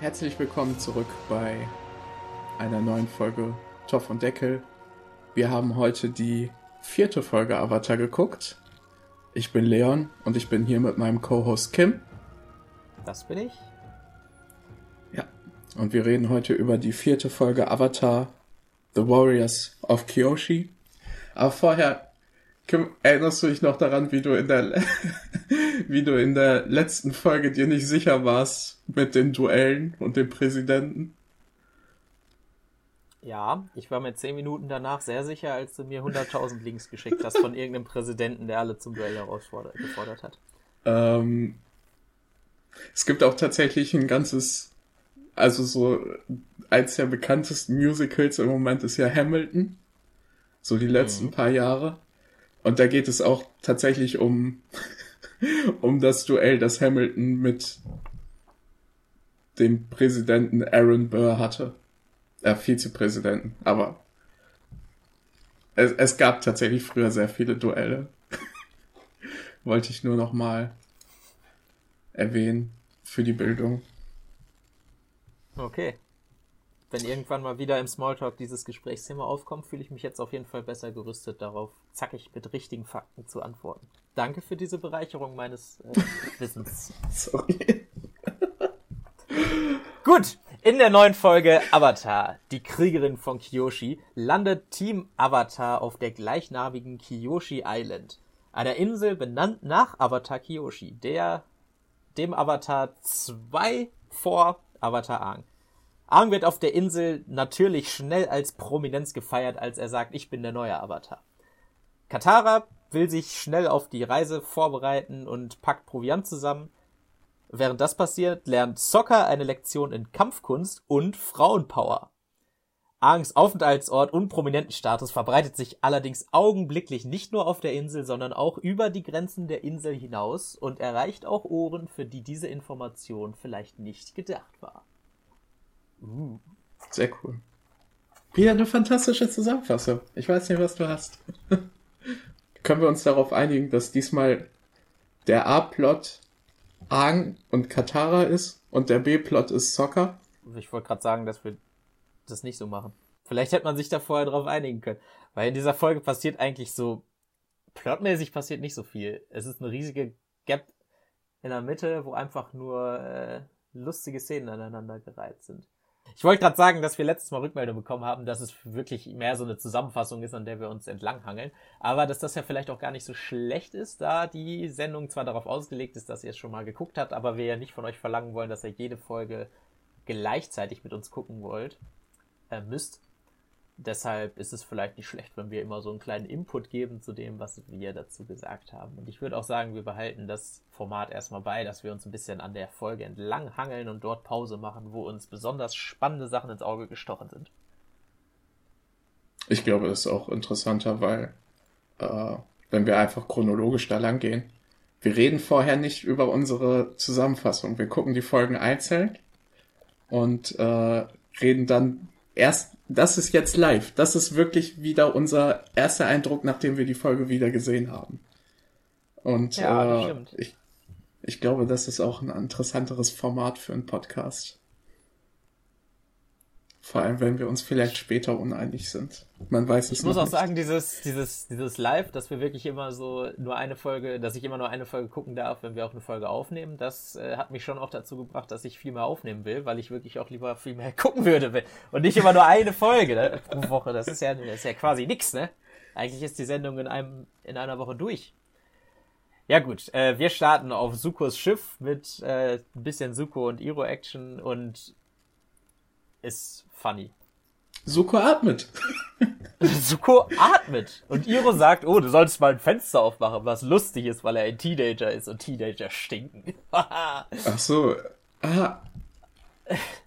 Herzlich willkommen zurück bei einer neuen Folge Toff und Deckel. Wir haben heute die vierte Folge Avatar geguckt. Ich bin Leon und ich bin hier mit meinem Co-Host Kim. Das bin ich. Ja, und wir reden heute über die vierte Folge Avatar The Warriors of Kyoshi. Aber vorher Kim, erinnerst du dich noch daran, wie du in der, wie du in der letzten Folge dir nicht sicher warst mit den Duellen und dem Präsidenten? Ja, ich war mir zehn Minuten danach sehr sicher, als du mir 100.000 Links geschickt hast von irgendeinem Präsidenten, der alle zum Duell herausgefordert hat. Ähm, es gibt auch tatsächlich ein ganzes, also so eins der bekanntesten Musicals im Moment ist ja Hamilton. So die letzten mhm. paar Jahre. Und da geht es auch tatsächlich um, um das Duell, das Hamilton mit dem Präsidenten Aaron Burr hatte. Äh, Vizepräsidenten, aber es, es gab tatsächlich früher sehr viele Duelle. Wollte ich nur noch mal erwähnen für die Bildung. Okay wenn irgendwann mal wieder im Smalltalk dieses Gesprächsthema aufkommt, fühle ich mich jetzt auf jeden Fall besser gerüstet darauf, zackig mit richtigen Fakten zu antworten. Danke für diese Bereicherung meines äh, Wissens. Sorry. Gut, in der neuen Folge Avatar, die Kriegerin von Kyoshi, landet Team Avatar auf der gleichnamigen Kyoshi Island, einer Insel benannt nach Avatar Kyoshi, der dem Avatar 2 vor Avatar Aang. Aang wird auf der Insel natürlich schnell als Prominenz gefeiert, als er sagt, ich bin der neue Avatar. Katara will sich schnell auf die Reise vorbereiten und packt Proviant zusammen. Während das passiert, lernt Sokka eine Lektion in Kampfkunst und Frauenpower. Aangs Aufenthaltsort und Prominentenstatus verbreitet sich allerdings augenblicklich nicht nur auf der Insel, sondern auch über die Grenzen der Insel hinaus und erreicht auch Ohren, für die diese Information vielleicht nicht gedacht war. Uh. Sehr cool. Wieder eine fantastische Zusammenfassung. Ich weiß nicht, was du hast. Können wir uns darauf einigen, dass diesmal der A-Plot Aang und Katara ist und der B-Plot ist Soccer? Ich wollte gerade sagen, dass wir das nicht so machen. Vielleicht hätte man sich da vorher drauf einigen können. Weil in dieser Folge passiert eigentlich so, plotmäßig passiert nicht so viel. Es ist eine riesige Gap in der Mitte, wo einfach nur äh, lustige Szenen aneinander gereiht sind. Ich wollte gerade sagen, dass wir letztes Mal Rückmeldung bekommen haben, dass es wirklich mehr so eine Zusammenfassung ist, an der wir uns entlanghangeln. Aber dass das ja vielleicht auch gar nicht so schlecht ist, da die Sendung zwar darauf ausgelegt ist, dass ihr es schon mal geguckt habt, aber wir ja nicht von euch verlangen wollen, dass ihr jede Folge gleichzeitig mit uns gucken wollt, äh, müsst. Deshalb ist es vielleicht nicht schlecht, wenn wir immer so einen kleinen Input geben zu dem, was wir dazu gesagt haben. Und ich würde auch sagen, wir behalten das Format erstmal bei, dass wir uns ein bisschen an der Folge entlang hangeln und dort Pause machen, wo uns besonders spannende Sachen ins Auge gestochen sind. Ich glaube, das ist auch interessanter, weil äh, wenn wir einfach chronologisch da lang gehen, wir reden vorher nicht über unsere Zusammenfassung. Wir gucken die Folgen einzeln und äh, reden dann erst das ist jetzt live. Das ist wirklich wieder unser erster Eindruck, nachdem wir die Folge wieder gesehen haben. Und ja, äh, ich, ich glaube, das ist auch ein interessanteres Format für einen Podcast. Vor allem, wenn wir uns vielleicht später uneinig sind. Man weiß es Ich muss auch nicht. sagen, dieses, dieses, dieses Live, dass wir wirklich immer so nur eine Folge, dass ich immer nur eine Folge gucken darf, wenn wir auch eine Folge aufnehmen, das äh, hat mich schon auch dazu gebracht, dass ich viel mehr aufnehmen will, weil ich wirklich auch lieber viel mehr gucken würde. Und nicht immer nur eine Folge ne, pro Woche. Das ist ja, das ist ja quasi nix, ne? Eigentlich ist die Sendung in einem, in einer Woche durch. Ja gut, äh, wir starten auf Sukos Schiff mit äh, ein bisschen Suko und Iro-Action und ist funny. Suko atmet. Suko atmet. Und Iro sagt, oh, du solltest mal ein Fenster aufmachen, was lustig ist, weil er ein Teenager ist und Teenager stinken. Ach so. Ah.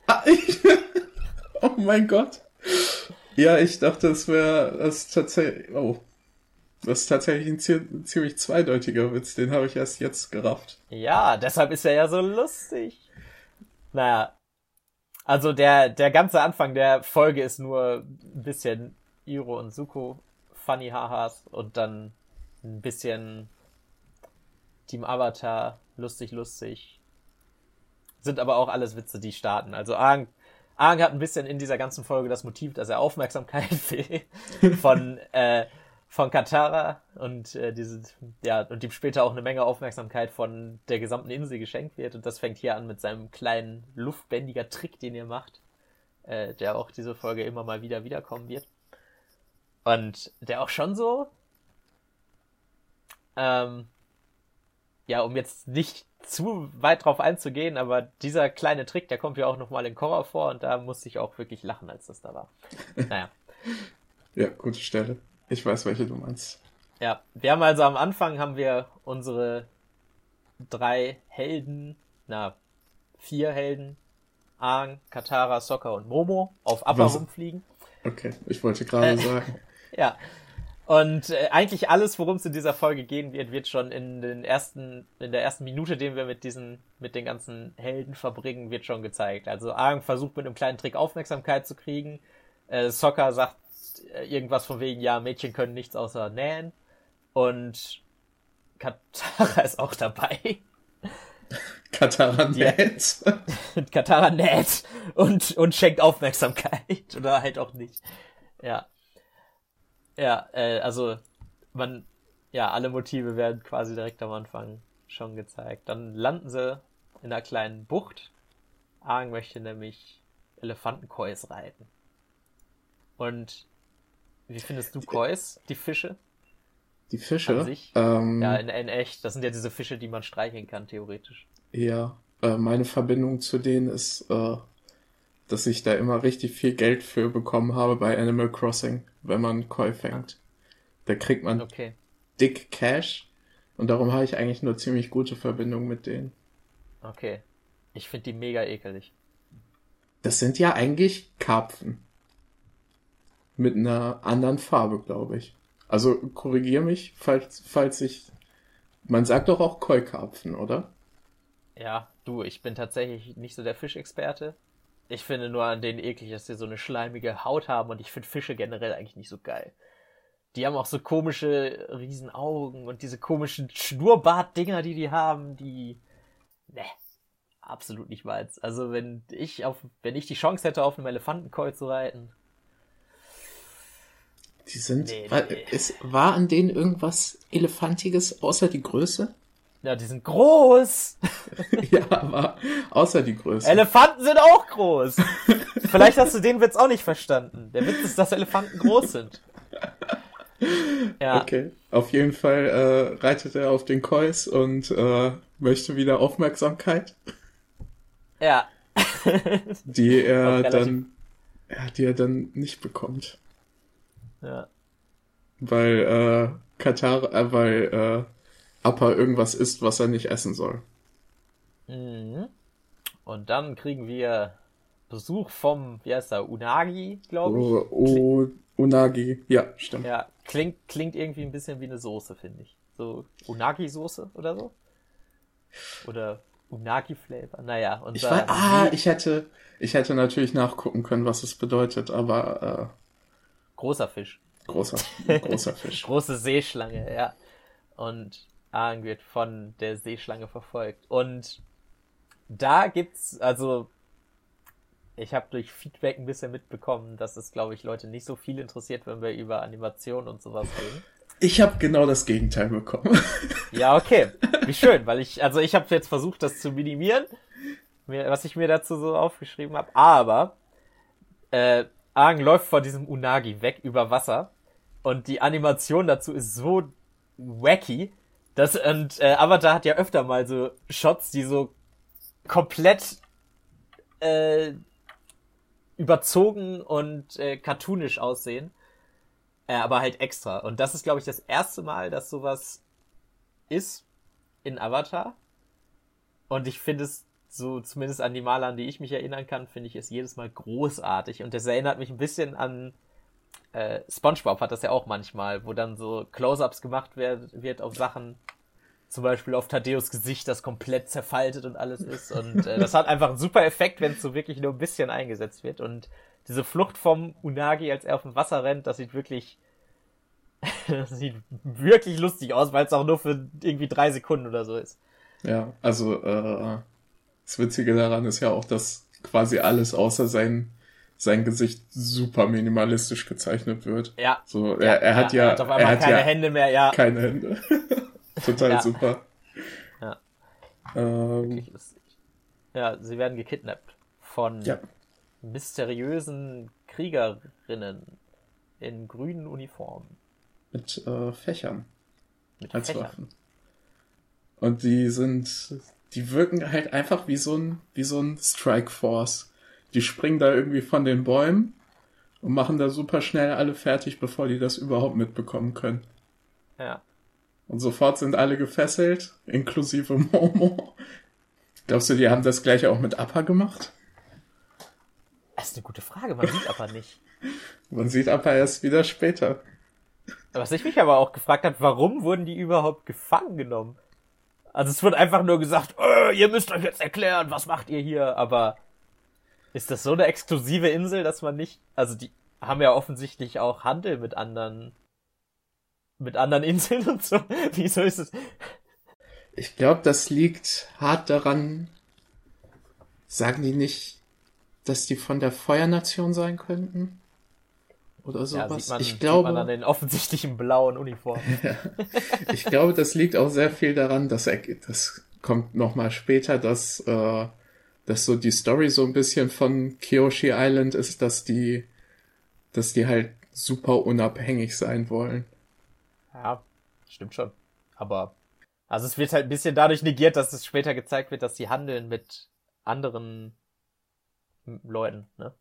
ah oh mein Gott. Ja, ich dachte, es wäre das tatsächlich. Oh. Das ist tatsächlich ein ziemlich zweideutiger Witz, den habe ich erst jetzt gerafft. Ja, deshalb ist er ja so lustig. Naja, also der, der ganze Anfang der Folge ist nur ein bisschen Iro und Suko funny Hahas und dann ein bisschen Team Avatar lustig lustig. sind aber auch alles Witze, die starten. Also Aang, Aang hat ein bisschen in dieser ganzen Folge das Motiv, dass er Aufmerksamkeit will von, äh, von Katara und äh, diese, ja, und ihm später auch eine Menge Aufmerksamkeit von der gesamten Insel geschenkt wird. Und das fängt hier an mit seinem kleinen luftbändiger Trick, den ihr macht, äh, der auch diese Folge immer mal wieder wiederkommen wird. Und der auch schon so, ähm, ja, um jetzt nicht zu weit drauf einzugehen, aber dieser kleine Trick, der kommt ja auch nochmal in Korra vor und da musste ich auch wirklich lachen, als das da war. Naja. ja, gute Stelle. Ich weiß, welche du meinst. Ja, wir haben also am Anfang haben wir unsere drei Helden, na, vier Helden, Aang, Katara, Sokka und Momo auf Appa rumfliegen. Okay, ich wollte gerade äh, sagen. Ja, und äh, eigentlich alles, worum es in dieser Folge gehen wird, wird schon in den ersten, in der ersten Minute, den wir mit diesen, mit den ganzen Helden verbringen, wird schon gezeigt. Also Aang versucht mit einem kleinen Trick Aufmerksamkeit zu kriegen. Äh, Sokka sagt äh, irgendwas von wegen, ja, Mädchen können nichts außer nähen. Und Katara ist auch dabei. Katara näht. Katara näht und, und schenkt Aufmerksamkeit. Oder halt auch nicht. Ja. Ja, äh, also man, ja, alle Motive werden quasi direkt am Anfang schon gezeigt. Dann landen sie in einer kleinen Bucht. Aang möchte nämlich Elefantenkois reiten. Und wie findest du Kois, die Fische? Die Fische? Ähm, ja, in, in echt. Das sind ja diese Fische, die man streicheln kann, theoretisch. Ja, äh, meine Verbindung zu denen ist, äh, dass ich da immer richtig viel Geld für bekommen habe bei Animal Crossing, wenn man Koi fängt. Da kriegt man okay. dick Cash und darum habe ich eigentlich nur ziemlich gute Verbindung mit denen. Okay. Ich finde die mega ekelig. Das sind ja eigentlich Karpfen. Mit einer anderen Farbe, glaube ich. Also korrigier mich, falls, falls ich. Man sagt doch auch Koi-Karpfen, oder? Ja, du, ich bin tatsächlich nicht so der Fischexperte. Ich finde nur an denen eklig, dass sie so eine schleimige Haut haben und ich finde Fische generell eigentlich nicht so geil. Die haben auch so komische Riesenaugen und diese komischen Schnurrbart-Dinger, die die haben, die. Ne, absolut nicht meins. Also wenn ich auf, wenn ich die Chance hätte, auf einem Elefantenkoi zu reiten. Die sind. Nee, war, nee. Es, war an denen irgendwas Elefantiges außer die Größe? Ja, die sind groß. ja, aber außer die Größe. Elefanten sind auch groß. Vielleicht hast du den Witz auch nicht verstanden. Der Witz ist, dass Elefanten groß sind. Ja. Okay. Auf jeden Fall äh, reitet er auf den Kois und äh, möchte wieder Aufmerksamkeit. Ja. die er dann, ja, die er dann nicht bekommt. Ja. Weil äh, Katar, äh, weil äh, Appa irgendwas isst, was er nicht essen soll. Mhm. Und dann kriegen wir Besuch vom, wie heißt er, Unagi, glaube ich. Oh, oh, Unagi, ja, stimmt. Ja, klingt, klingt irgendwie ein bisschen wie eine Soße, finde ich. So Unagi-Soße oder so. Oder Unagi-Flavor, naja. Und ich war, ah, ich hätte, ich hätte natürlich nachgucken können, was es bedeutet, aber äh, großer Fisch. Großer, großer Fisch. Große Seeschlange, ja. Und Aang wird von der Seeschlange verfolgt. Und da gibt's, also ich habe durch Feedback ein bisschen mitbekommen, dass es, glaube ich, Leute nicht so viel interessiert, wenn wir über Animation und sowas reden. Ich habe genau das Gegenteil bekommen. Ja, okay. Wie schön, weil ich, also ich habe jetzt versucht, das zu minimieren, was ich mir dazu so aufgeschrieben habe. Aber äh, Aang läuft vor diesem Unagi weg über Wasser und die Animation dazu ist so wacky, das, und äh, Avatar hat ja öfter mal so Shots, die so komplett äh, überzogen und äh, cartoonisch aussehen. Äh, aber halt extra. Und das ist, glaube ich, das erste Mal, dass sowas ist in Avatar. Und ich finde es so, zumindest an die Maler, an die ich mich erinnern kann, finde ich es jedes Mal großartig. Und das erinnert mich ein bisschen an äh, SpongeBob hat das ja auch manchmal, wo dann so Close-ups gemacht wird, wird auf Sachen, zum Beispiel auf Tadeus Gesicht, das komplett zerfaltet und alles ist. Und äh, das hat einfach einen super Effekt, wenn es so wirklich nur ein bisschen eingesetzt wird. Und diese Flucht vom Unagi, als er auf dem Wasser rennt, das sieht wirklich, das sieht wirklich lustig aus, weil es auch nur für irgendwie drei Sekunden oder so ist. Ja, also äh, Das Witzige daran ist ja auch, dass quasi alles außer sein, sein Gesicht super minimalistisch gezeichnet wird. Ja. So, er, er hat ja, er hat, auf einmal er hat keine ja Hände mehr, ja. keine Hände. Total Ja. super. Ja. Ähm. Ja, sie werden gekidnappt von ja. mysteriösen Kriegerinnen in grünen Uniformen Mit äh, Fächern mit als Fächern. Waffen. Und die sind, die wirken halt einfach wie so ein, wie so ein Strike Force. Die springen da irgendwie von den Bäumen und machen da super schnell alle fertig, bevor die das überhaupt mitbekommen können. Ja. Und sofort sind alle gefesselt, inklusive Momo. Glaubst du, die haben das gleiche auch mit Appa gemacht? Das ist eine gute Frage, man sieht aber nicht. Man sieht Appa erst wieder später. Was ich mich aber auch gefragt habe, warum wurden die überhaupt gefangen genommen? Also es wird einfach nur gesagt, äh, ihr müsst euch jetzt erklären, was macht ihr hier? Aber ist das so eine exklusive Insel, dass man nicht, also die haben ja offensichtlich auch Handel mit anderen, mit anderen Inseln und so. Wieso ist es? Ich glaube, das liegt hart daran, sagen die nicht, dass die von der Feuernation sein könnten? Oder Ja, sowas? sieht man, ich sieht glaube, man an den offensichtlichen blauen Uniformen. ich glaube, das liegt auch sehr viel daran, dass er, das kommt nochmal später, dass, äh, dass so die Story so ein bisschen von Kyoshi Island ist, dass die, dass die halt super unabhängig sein wollen. Ja, stimmt schon. Aber, also es wird halt ein bisschen dadurch negiert, dass es später gezeigt wird, dass sie handeln mit anderen Leuten, ne?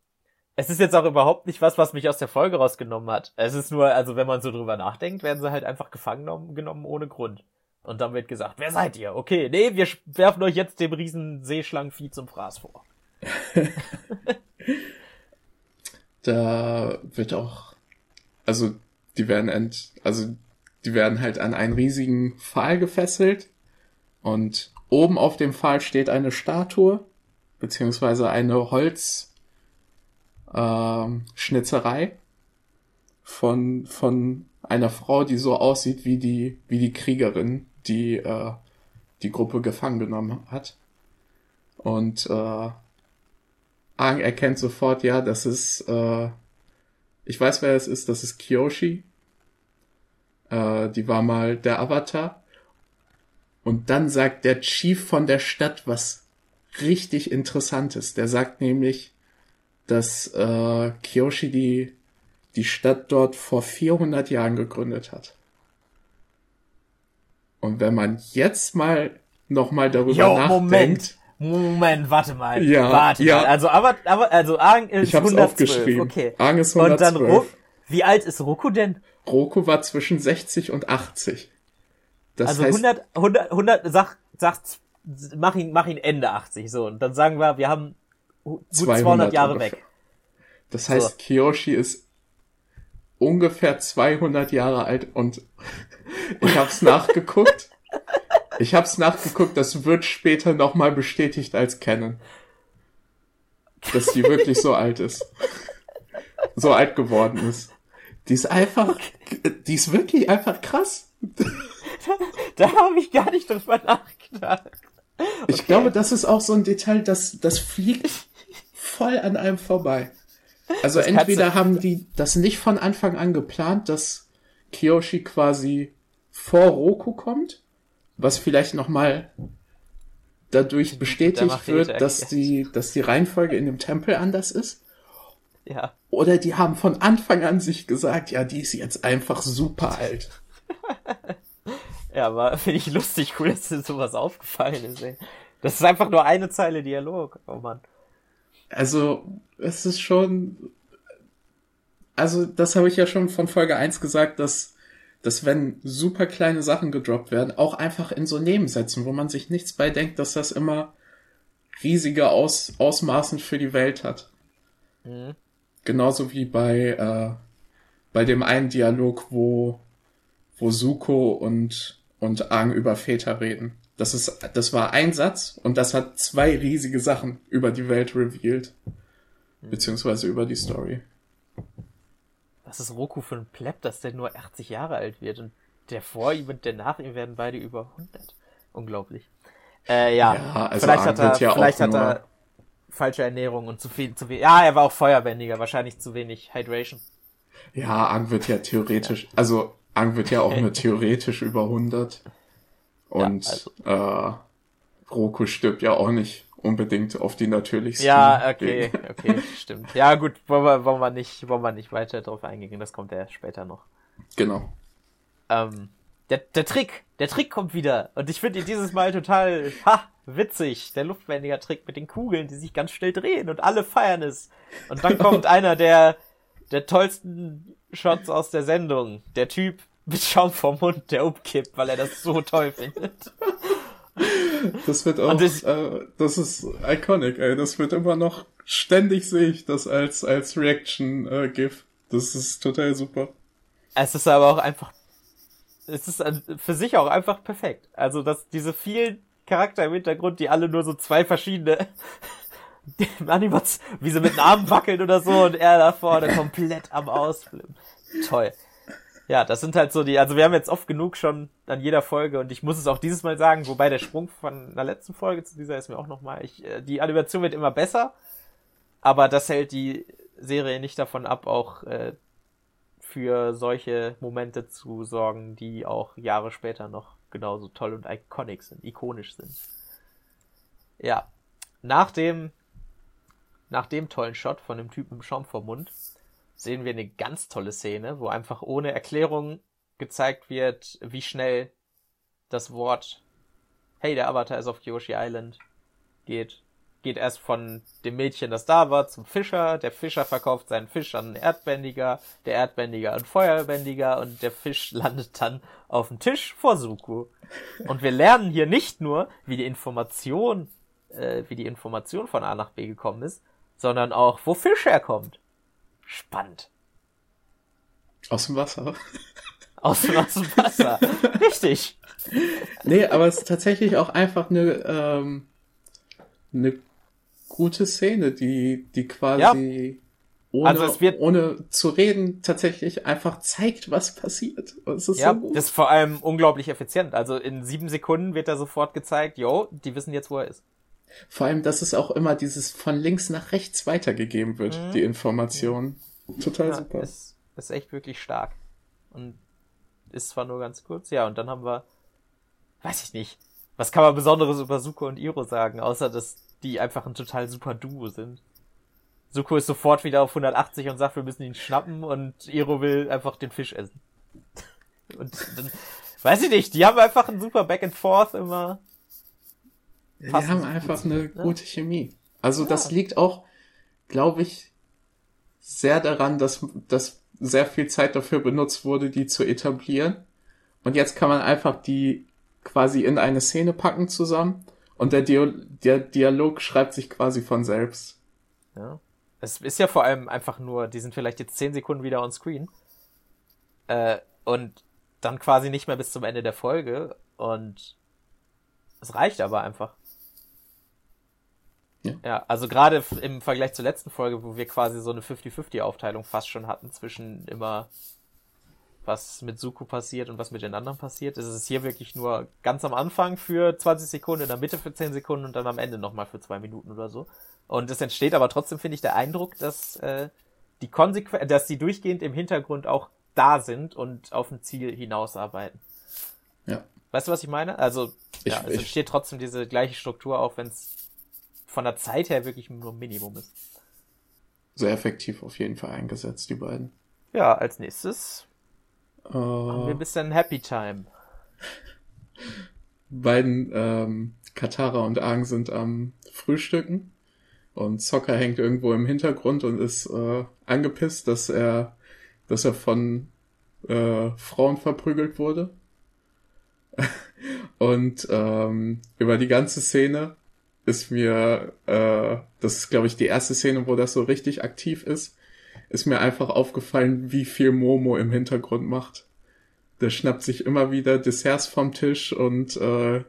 Es ist jetzt auch überhaupt nicht was, was mich aus der Folge rausgenommen hat. Es ist nur, also wenn man so drüber nachdenkt, werden sie halt einfach gefangen genommen, ohne Grund. Und dann wird gesagt, wer seid ihr? Okay, nee, wir werfen euch jetzt dem riesen Seeschlangenvieh zum Fraß vor. da wird auch, also die werden ent, also die werden halt an einen riesigen Pfahl gefesselt und oben auf dem Pfahl steht eine Statue beziehungsweise eine Holz ähm, Schnitzerei von von einer Frau, die so aussieht wie die wie die Kriegerin, die äh, die Gruppe gefangen genommen hat. Und äh, Aang erkennt sofort, ja, das ist, äh, ich weiß, wer es ist, das ist Kyoshi. Äh, die war mal der Avatar. Und dann sagt der Chief von der Stadt was richtig Interessantes. Der sagt nämlich, dass äh, Kyoshi die, die Stadt dort vor 400 Jahren gegründet hat. Und wenn man jetzt mal nochmal darüber Jo, nachdenkt, Moment. Moment, warte mal. Ja, warte ja. mal. Also, aber, aber, also Aang ist ich 112. aufgeschrieben. Okay. Aang ist Und 112. dann Ro Wie alt ist Roku denn? Roku war zwischen 60 und 80. Das also heißt, 100, 100, 100, sag, sag, mach ihn, mach ihn Ende 80, so. Und dann sagen wir, wir haben gut 200, 200 Jahre ungefähr. weg. das heißt, so. Kiyoshi ist ungefähr 200 Jahre alt und ich hab's nachgeguckt. Ich hab's nachgeguckt, das wird später nochmal bestätigt als Canon. Dass die wirklich so alt ist. So alt geworden ist. Die ist einfach, die ist wirklich einfach krass. Da habe ich gar nicht drüber nachgedacht. Ich glaube, das ist auch so ein Detail, das, das fliegt voll an einem vorbei. Also Das entweder haben die das nicht von Anfang an geplant, dass Kiyoshi quasi vor Roku kommt, was vielleicht nochmal dadurch bestätigt wird, dass die, dass die Reihenfolge in dem Tempel anders ist. Ja. Oder die haben von Anfang an sich gesagt, ja, die ist jetzt einfach super alt. Ja, aber finde ich lustig, cool, dass dir sowas aufgefallen ist, ey. Das ist einfach nur eine Zeile Dialog. Oh Mann. Also, es ist schon. Also, das habe ich ja schon von Folge 1 gesagt, dass, dass wenn super kleine Sachen gedroppt werden, auch einfach in so Nebensätzen, wo man sich nichts bei denkt, dass das immer riesige Aus Ausmaßen für die Welt hat. Mhm. Genauso wie bei, äh, bei dem einen Dialog, wo, wo Suko und, und Aang über Väter reden. Das ist, das war ein Satz und das hat zwei riesige Sachen über die Welt revealed. Beziehungsweise über die Story. Was ist Roku für ein Pleb, dass der nur 80 Jahre alt wird und der vor ihm und der nach ihm werden beide über 100. Unglaublich. Äh, ja. Ja, also vielleicht Arndt hat er, ja vielleicht hat er falsche Ernährung und zu viel, zu viel. Ja, er war auch Feuerbändiger, wahrscheinlich zu wenig Hydration. Ja, Ang wird ja theoretisch, also Ang wird ja auch nur theoretisch über 100. Und Ja, äh, Roku stirbt ja auch nicht unbedingt auf die natürlichsten. Ja, okay, Wege. okay, stimmt. Ja, gut, wollen wir, wollen wir nicht, wollen wir nicht weiter drauf eingehen, das kommt ja später noch. Genau. Ähm, der, der Trick, der Trick kommt wieder. Und ich finde ihn dieses Mal total, ha, witzig. Der Luftbändiger-Trick mit den Kugeln, die sich ganz schnell drehen und alle feiern es. Und dann kommt einer der, der tollsten Shots aus der Sendung. Der Typ mit Schaum vom Mund, der umkippt, weil er das so toll findet. Das wird auch, das- äh, das ist iconic, ey. Das wird immer noch, ständig sehe ich das als, als Reaction-GIF. das ist total super. Es ist aber auch einfach, es ist für sich auch einfach perfekt. Also, dass diese vielen Charakter im Hintergrund, die alle nur so zwei verschiedene Animats, wie sie mit den Armen wackeln oder so und er da vorne komplett am Ausflippen. Toll. Ja, das sind halt so die, also wir haben jetzt oft genug schon an jeder Folge und ich muss es auch dieses Mal sagen, wobei der Sprung von der letzten Folge zu dieser ist mir auch nochmal, ich, äh, die Animation wird immer besser, aber das hält die Serie nicht davon ab, auch äh, für solche Momente zu sorgen, die auch Jahre später noch genauso toll und iconic sind, ikonisch sind. Ja, nach dem, nach dem tollen Shot von dem Typen im Schaum vom Mund sehen wir eine ganz tolle Szene, wo einfach ohne Erklärung gezeigt wird, wie schnell das Wort Hey, der Avatar ist auf Kyoshi Island geht. Geht erst von dem Mädchen, das da war, zum Fischer. Der Fischer verkauft seinen Fisch an einen Erdbändiger, der Erdbändiger an Feuerbändiger und der Fisch landet dann auf dem Tisch vor Suku. Und wir lernen hier nicht nur, wie die Information, äh, wie die Information von A nach B gekommen ist, sondern auch, wo Fisch herkommt. Spannend. Aus dem Wasser. Aus, aus dem Wasser. Richtig. Nee, aber es ist tatsächlich auch einfach eine, ähm, eine gute Szene, die, die quasi ohne, Also es wird- ohne zu reden tatsächlich einfach zeigt, was passiert. Es ist Ja, so gut. das ist vor allem unglaublich effizient. Also in sieben Sekunden wird da sofort gezeigt, yo, die wissen jetzt, wo er ist. Vor allem, dass es auch immer dieses von links nach rechts weitergegeben wird, die Information. Total Mhm. Ja, super. ist, ist echt wirklich stark. Und ist zwar nur ganz kurz, ja, und dann haben wir, weiß ich nicht, was kann man Besonderes über Suko und Iro sagen, außer dass die einfach ein total super Duo sind. Suko ist sofort wieder auf 180 und sagt, wir müssen ihn schnappen und Iro will einfach den Fisch essen. Und dann, weiß ich nicht, die haben einfach ein super Back and Forth immer. Die haben einfach eine ne? gute Chemie. Also Ja. das liegt auch, glaube ich, sehr daran, dass, dass sehr viel Zeit dafür benutzt wurde, die zu etablieren. Und jetzt kann man einfach die quasi in eine Szene packen zusammen und der, Dio der Dialog schreibt sich quasi von selbst. Ja. Es ist ja vor allem einfach nur, die sind vielleicht jetzt 10 Sekunden wieder on screen. Äh, und dann quasi nicht mehr bis zum Ende der Folge. Und es reicht aber einfach. Ja. Ja, also gerade im Vergleich zur letzten Folge, wo wir quasi so eine 50-50-Aufteilung fast schon hatten zwischen immer was mit Suku passiert und was mit den anderen passiert, ist es hier wirklich nur ganz am Anfang für 20 Sekunden, in der Mitte für 10 Sekunden und dann am Ende nochmal für zwei Minuten oder so. Und es entsteht aber trotzdem, finde ich, der Eindruck, dass äh, die Konsequen dass die durchgehend im Hintergrund auch da sind und auf ein Ziel hinausarbeiten. Ja. Weißt du, was ich meine? Also, Ich- ja, es ich- entsteht trotzdem diese gleiche Struktur, auch wenn es von der Zeit her wirklich nur Minimum ist. Sehr effektiv auf jeden Fall eingesetzt, die beiden. Ja, als nächstes haben wir Äh, ein bisschen Happy Time. beiden ähm, Katara und Aang sind am Frühstücken und Sokka hängt irgendwo im Hintergrund und ist äh, angepisst, dass er, dass er von äh, Frauen verprügelt wurde. und ähm, über die ganze Szene ist mir, äh, das ist glaube ich die erste Szene, wo das so richtig aktiv ist, ist mir einfach aufgefallen, wie viel Momo im Hintergrund macht. Der schnappt sich immer wieder Desserts vom Tisch und äh,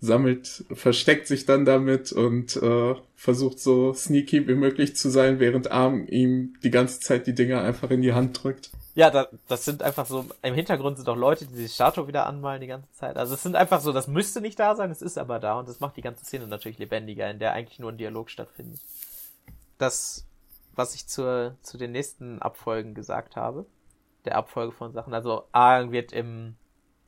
sammelt, versteckt sich dann damit und äh, versucht so sneaky wie möglich zu sein, während Arm ihm die ganze Zeit die Dinger einfach in die Hand drückt. Ja, da, das sind einfach so, im Hintergrund sind auch Leute, die die Statue wieder anmalen die ganze Zeit. Also es sind einfach so, das müsste nicht da sein, es ist aber da und das macht die ganze Szene natürlich lebendiger, in der eigentlich nur ein Dialog stattfindet. Das, was ich zur, zu den nächsten Abfolgen gesagt habe, der Abfolge von Sachen, also Aang wird im,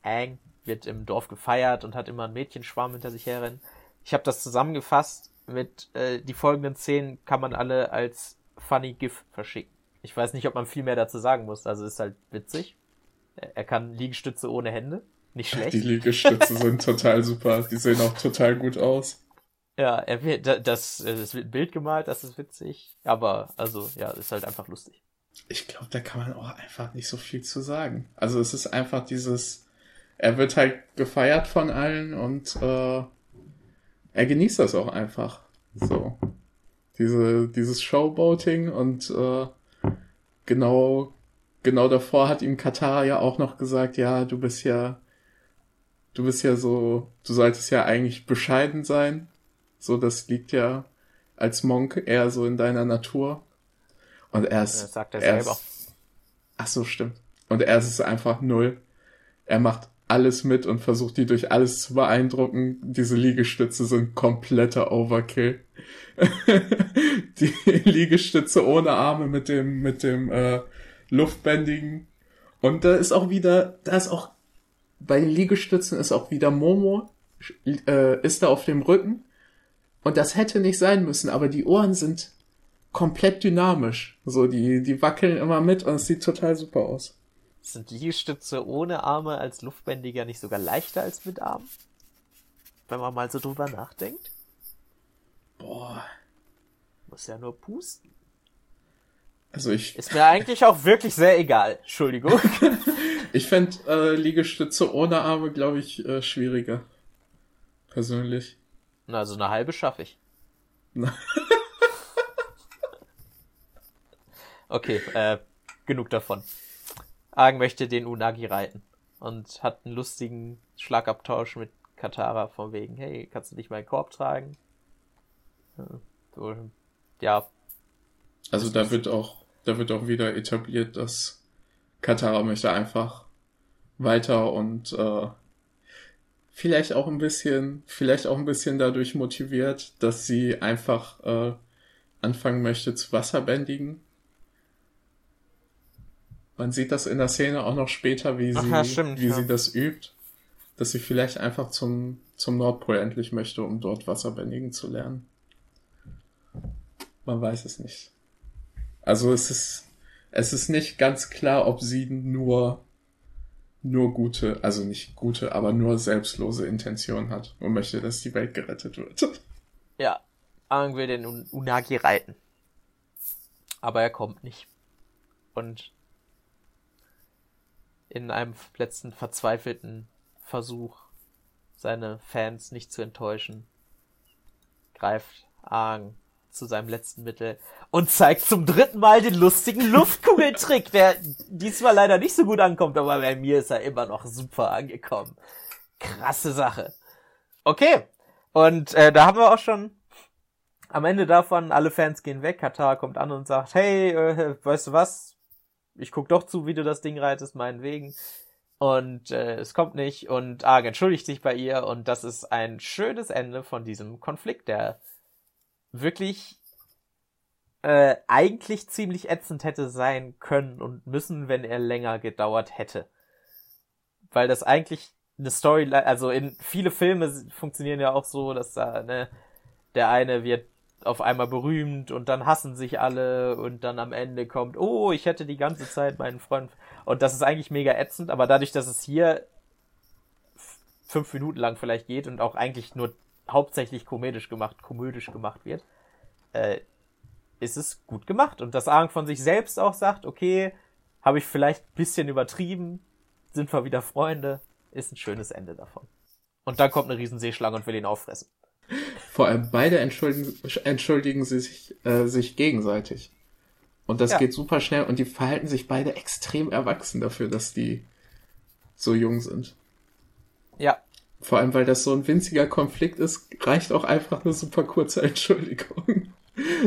Aang wird im Dorf gefeiert und hat immer ein Mädchenschwarm hinter sich herrennen. Ich habe das zusammengefasst mit, äh, die folgenden Szenen kann man alle als Funny GIF verschicken. Ich weiß nicht, ob man viel mehr dazu sagen muss. Also ist halt witzig. Er kann Liegestütze ohne Hände. Nicht schlecht. Die Liegestütze sind total super. Die sehen auch total gut aus. Ja, er wird, das, das wird ein Bild gemalt, das ist witzig. Aber, also, ja, ist halt einfach lustig. Ich glaube, da kann man auch einfach nicht so viel zu sagen. Also es ist einfach dieses, er wird halt gefeiert von allen und äh, er genießt das auch einfach. So. Diese, dieses Showboating und äh, genau, genau davor hat ihm Katar ja auch noch gesagt, ja, du bist ja, du bist ja so, du solltest ja eigentlich bescheiden sein. So, das liegt ja als Monk eher so in deiner Natur. Und er ist, das sagt er, er selber. Ist, ach so, stimmt. Und er ist einfach null. Er macht alles mit und versucht die durch alles zu beeindrucken. Diese Liegestütze sind kompletter Overkill. die Liegestütze ohne Arme mit dem, mit dem äh, Luftbändigen. Und da ist auch wieder, da ist auch, bei den Liegestützen ist auch wieder Momo, äh, ist da auf dem Rücken. Und das hätte nicht sein müssen, aber die Ohren sind komplett dynamisch. So, die, die wackeln immer mit und es sieht total super aus. Sind Liegestütze ohne Arme als Luftbändiger nicht sogar leichter als mit Armen? Wenn man mal so drüber nachdenkt. Boah. Muss ja nur pusten. Also ich. Ist mir eigentlich auch wirklich sehr egal. Entschuldigung. ich fände äh, Liegestütze ohne Arme, glaube ich, äh, schwieriger. Persönlich. Na, also eine halbe schaffe ich. okay, äh, genug davon. Argen möchte den Unagi reiten und hat einen lustigen Schlagabtausch mit Katara von wegen, hey, kannst du nicht meinen Korb tragen? So, ja. Also da wird auch, da wird auch wieder etabliert, dass Katara möchte einfach weiter und äh, vielleicht auch ein bisschen, vielleicht auch ein bisschen dadurch motiviert, dass sie einfach äh, anfangen möchte zu Wasserbändigen. Man sieht das in der Szene auch noch später, wie sie, ja, stimmt, wie ja. sie das übt, dass sie vielleicht einfach zum, zum Nordpol endlich möchte, um dort Wasserbändigen zu lernen. Man weiß es nicht. Also es ist, es ist nicht ganz klar, ob sie nur, nur gute, also nicht gute, aber nur selbstlose Intention hat und möchte, dass die Welt gerettet wird. Ja, Aang will den Un- Unagi reiten. Aber er kommt nicht. Und in einem letzten verzweifelten Versuch, seine Fans nicht zu enttäuschen, greift Aang zu seinem letzten Mittel und zeigt zum dritten Mal den lustigen Luftkugeltrick, der diesmal leider nicht so gut ankommt, aber bei mir ist er immer noch super angekommen. Krasse Sache. Okay, und äh, da haben wir auch schon am Ende davon, alle Fans gehen weg, Katar kommt an und sagt, hey, äh, weißt du was? Ich guck doch zu, wie du das Ding reitest, meinetwegen. Und äh, es kommt nicht und Arg entschuldigt sich bei ihr und das ist ein schönes Ende von diesem Konflikt, der wirklich äh, eigentlich ziemlich ätzend hätte sein können und müssen, wenn er länger gedauert hätte. Weil das eigentlich eine Story, also in viele Filme funktionieren ja auch so, dass da, ne, der eine wird auf einmal berühmt und dann hassen sich alle und dann am Ende kommt, oh, ich hätte die ganze Zeit meinen Freund. Und das ist eigentlich mega ätzend, aber dadurch, dass es hier fünf Minuten lang vielleicht geht und auch eigentlich nur hauptsächlich komödisch gemacht, komödisch gemacht wird, äh, ist es gut gemacht. Und dass Aang von sich selbst auch sagt, okay, habe ich vielleicht ein bisschen übertrieben, sind wir wieder Freunde, ist ein schönes Ende davon. Und dann kommt eine Riesenseeschlange und will ihn auffressen. Vor allem beide entschuldigen, entschuldigen sie sich, äh, sich gegenseitig. Und das Ja. geht super schnell und die verhalten sich beide extrem erwachsen dafür, dass die so jung sind. Ja, Vor allem, weil das so ein winziger Konflikt ist, reicht auch einfach eine super kurze Entschuldigung.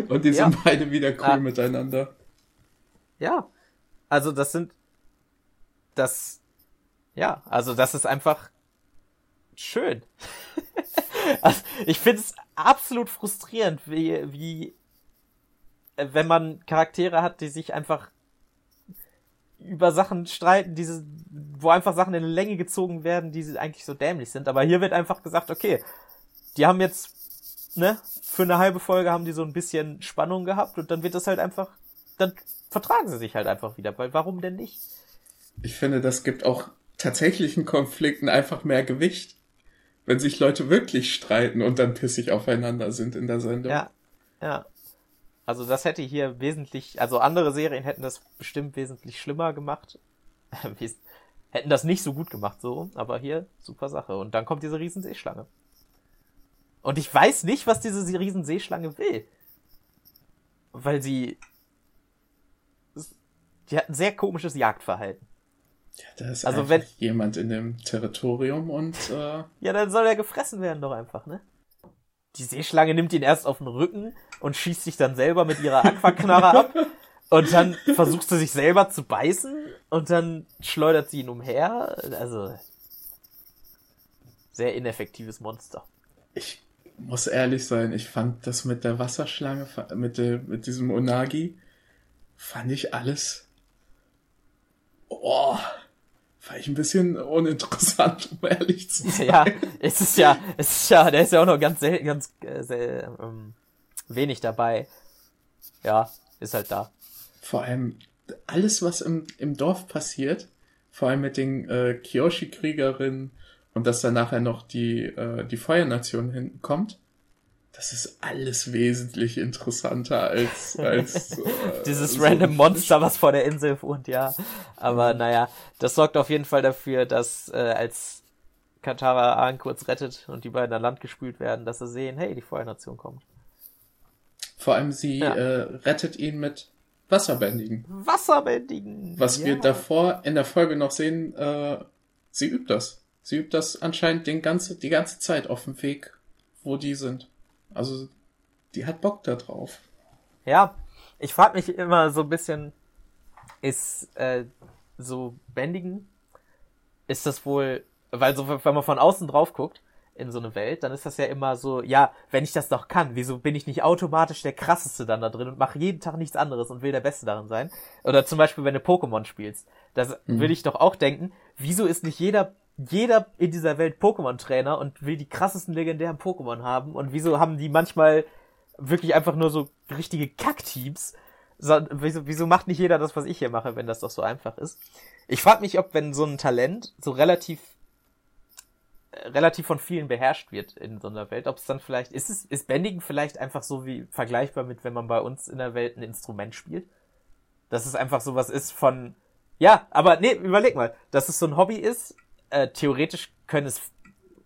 Und die Ja. sind beide wieder cool Ah. miteinander. Ja. Also das sind das, ja, also das ist einfach schön. also ich finde es absolut frustrierend, wie, wie, äh, wenn man Charaktere hat, die sich einfach über Sachen streiten, diese, wo einfach Sachen in Länge gezogen werden, die eigentlich so dämlich sind. Aber hier wird einfach gesagt, okay, die haben jetzt, ne, für eine halbe Folge haben die so ein bisschen Spannung gehabt und dann wird das halt einfach, dann vertragen sie sich halt einfach wieder, weil warum denn nicht? Ich finde, das gibt auch tatsächlichen Konflikten einfach mehr Gewicht. Wenn sich Leute wirklich streiten und dann pissig aufeinander sind in der Sendung. Ja, ja. Also das hätte hier wesentlich, also andere Serien hätten das bestimmt wesentlich schlimmer gemacht. hätten das nicht so gut gemacht, so, aber hier super Sache. Und dann kommt diese Riesenseeschlange. Und ich weiß nicht, was diese Riesenseeschlange will. Weil sie. Die hat ein sehr komisches Jagdverhalten. Ja, da ist also wenn jemand in dem Territorium und. Äh... Ja, dann soll er gefressen werden doch einfach, ne? Die Seeschlange nimmt ihn erst auf den Rücken und schießt sich dann selber mit ihrer Aquaknarre ab. Und dann versucht sie sich selber zu beißen und dann schleudert sie ihn umher. Also sehr ineffektives Monster. Ich muss ehrlich sein, ich fand das mit der Wasserschlange, mit, der, mit diesem Unagi, fand ich alles. Oh, fand ich ein bisschen uninteressant, um ehrlich zu sein. Ja, es ist ja, es ist ja, der ist ja auch noch ganz ganz äh, sehr, ähm, wenig dabei. Ja, ist halt da. Vor allem alles, was im, im Dorf passiert, vor allem mit den äh, Kyoshi-Kriegerinnen und dass dann nachher noch die, äh, die Feuernation hinten kommt, das ist alles wesentlich interessanter als, als äh, dieses so random Monster, was vor der Insel wohnt, ja. Aber naja, das sorgt auf jeden Fall dafür, dass äh, als Katara Aang kurz rettet und die beiden an Land gespült werden, dass sie sehen, hey, die Feuernation kommt. Vor allem sie ja. äh, rettet ihn mit Wasserbändigen. Wasserbändigen! Was ja. wir davor in der Folge noch sehen, äh, sie übt das. Sie übt das anscheinend den ganze, die ganze Zeit auf dem Weg, wo die sind. Also, die hat Bock da drauf. Ja, ich frage mich immer so ein bisschen, ist äh, so Bändigen, ist das wohl, weil so, wenn man von außen drauf guckt, in so eine Welt, dann ist das ja immer so, ja, wenn ich das doch kann, wieso bin ich nicht automatisch der krasseste dann da drin und mache jeden Tag nichts anderes und will der Beste darin sein? Oder zum Beispiel, wenn du Pokémon spielst, das mhm. will ich doch auch denken, wieso ist nicht jeder jeder in dieser Welt Pokémon-Trainer und will die krassesten legendären Pokémon haben und wieso haben die manchmal wirklich einfach nur so richtige Kackteams? So, wieso, wieso macht nicht jeder das, was ich hier mache, wenn das doch so einfach ist? Ich frage mich, ob wenn so ein Talent so relativ relativ von vielen beherrscht wird in so einer Welt. Ob es dann vielleicht, ist es, ist Bändigen vielleicht einfach so wie vergleichbar mit, wenn man bei uns in der Welt ein Instrument spielt? Dass es einfach sowas ist von, ja, aber nee, überleg mal, dass es so ein Hobby ist, äh, theoretisch können es,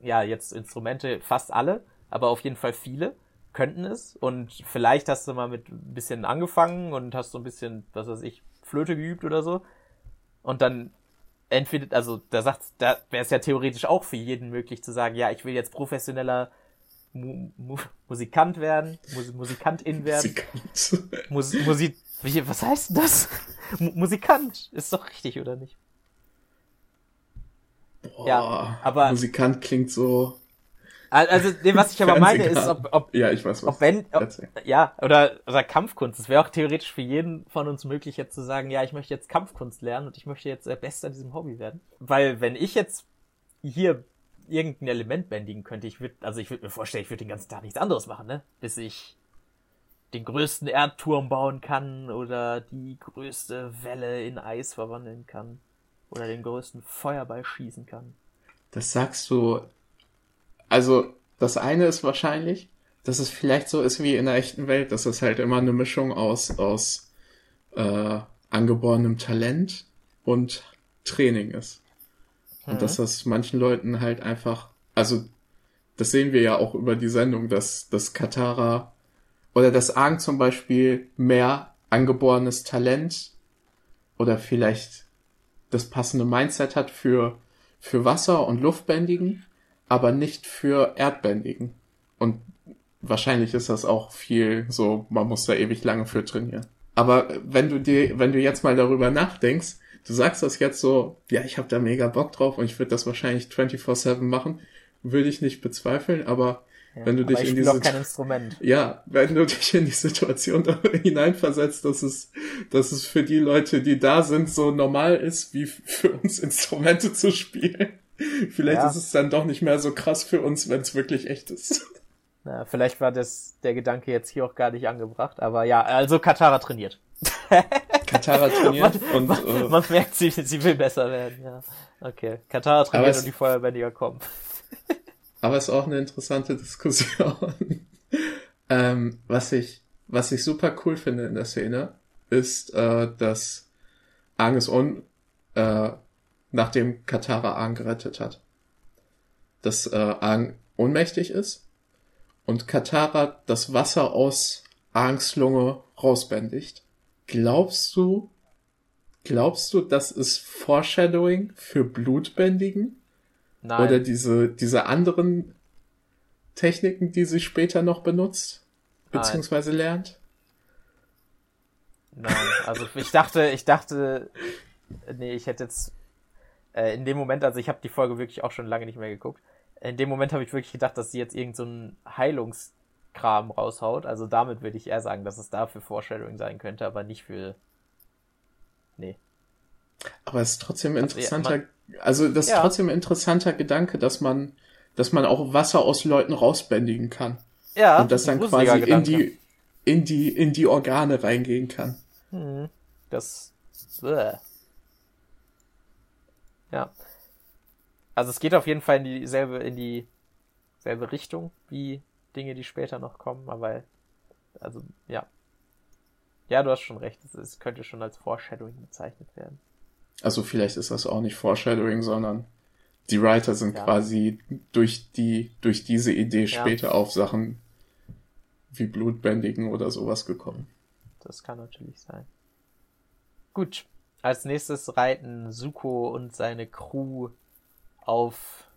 ja, jetzt Instrumente fast alle, aber auf jeden Fall viele könnten es und vielleicht hast du mal mit ein bisschen angefangen und hast so ein bisschen, was weiß ich, Flöte geübt oder so und dann entweder, also da sagt, da wäre es ja theoretisch auch für jeden möglich zu sagen, ja, ich will jetzt professioneller Mu Mu Musikant werden, Mus Musikantin werden. Musikant. Mus Musik, wie, was heißt denn das? M Musikant, ist doch richtig, oder nicht? Boah, ja, aber Musikant klingt so also, nee, was ich aber meine, ist, ob, ob, ja, ich weiß was. Ob wenn, ob, ja, oder, oder Kampfkunst. Es wäre auch theoretisch für jeden von uns möglich, jetzt zu sagen, ja, ich möchte jetzt Kampfkunst lernen und ich möchte jetzt der Beste an diesem Hobby werden. Weil, wenn ich jetzt hier irgendein Element bändigen könnte, ich würde, also ich würde mir vorstellen, ich würde den ganzen Tag nichts anderes machen, ne? Bis ich den größten Erdturm bauen kann oder die größte Welle in Eis verwandeln kann oder den größten Feuerball schießen kann. Das sagst du also, das eine ist wahrscheinlich, dass es vielleicht so ist wie in der echten Welt, dass es halt immer eine Mischung aus, aus äh, angeborenem Talent und Training ist. Und mhm. dass das manchen Leuten halt einfach, also das sehen wir ja auch über die Sendung, dass, dass Katara oder dass Aang zum Beispiel mehr angeborenes Talent oder vielleicht das passende Mindset hat für, für Wasser und Luftbändigen aber nicht für Erdbändigen. Und wahrscheinlich ist das auch viel so, man muss da ewig lange für trainieren. Aber wenn du dir, wenn du jetzt mal darüber nachdenkst, du sagst das jetzt so, ja, ich habe da mega Bock drauf und ich würde das wahrscheinlich 24/7 machen, würde ich nicht bezweifeln, aber ja, wenn du dich in diese. Ja, wenn du dich in die Situation hineinversetzt, dass es dass es für die Leute, die da sind, so normal ist, wie für uns Instrumente zu spielen. Vielleicht ja. ist es dann doch nicht mehr so krass für uns, wenn es wirklich echt ist. Na, vielleicht war das der Gedanke jetzt hier auch gar nicht angebracht, aber ja, also Katara trainiert. Katara trainiert man, und man, äh, man merkt, sie, sie will besser werden, ja. Okay, Katara trainiert und die Feuerbändiger kommen. Aber es ist auch eine interessante Diskussion. ähm, was ich was ich super cool finde in der Szene ist, äh, dass Angus Un äh, nachdem Katara Aang gerettet hat, dass äh, Aang ohnmächtig ist und Katara das Wasser aus Aangs Lunge rausbändigt. Glaubst du, glaubst du, das ist Foreshadowing für Blutbändigen? Nein. Oder diese, diese anderen Techniken, die sie später noch benutzt? Beziehungsweise Nein. lernt? Nein, also ich dachte, ich dachte, nee, ich hätte jetzt äh, in dem Moment, also ich habe die Folge wirklich auch schon lange nicht mehr geguckt, in dem Moment habe ich wirklich gedacht, dass sie jetzt irgendeinen so Heilungskram raushaut. Also damit würde ich eher sagen, dass es da für Foreshadowing sein könnte, aber nicht für. Nee. Aber es ist trotzdem interessanter, also, man, also das ist ja. trotzdem ein interessanter Gedanke, dass man, dass man auch Wasser aus Leuten rausbändigen kann. Ja. Und das dann quasi in die, in die, in die Organe reingehen kann. Hm. Das. Bäh. Ja. Also es geht auf jeden Fall in dieselbe, in dieselbe Richtung wie Dinge, die später noch kommen, aber also ja. Ja, du hast schon recht, es könnte schon als Foreshadowing bezeichnet werden. Also vielleicht ist das auch nicht Foreshadowing, sondern die Writer sind ja. quasi durch die, durch diese Idee später ja. auf Sachen wie Blutbändigen oder sowas gekommen. Das kann natürlich sein. Gut. Als nächstes reiten Suko und seine Crew auf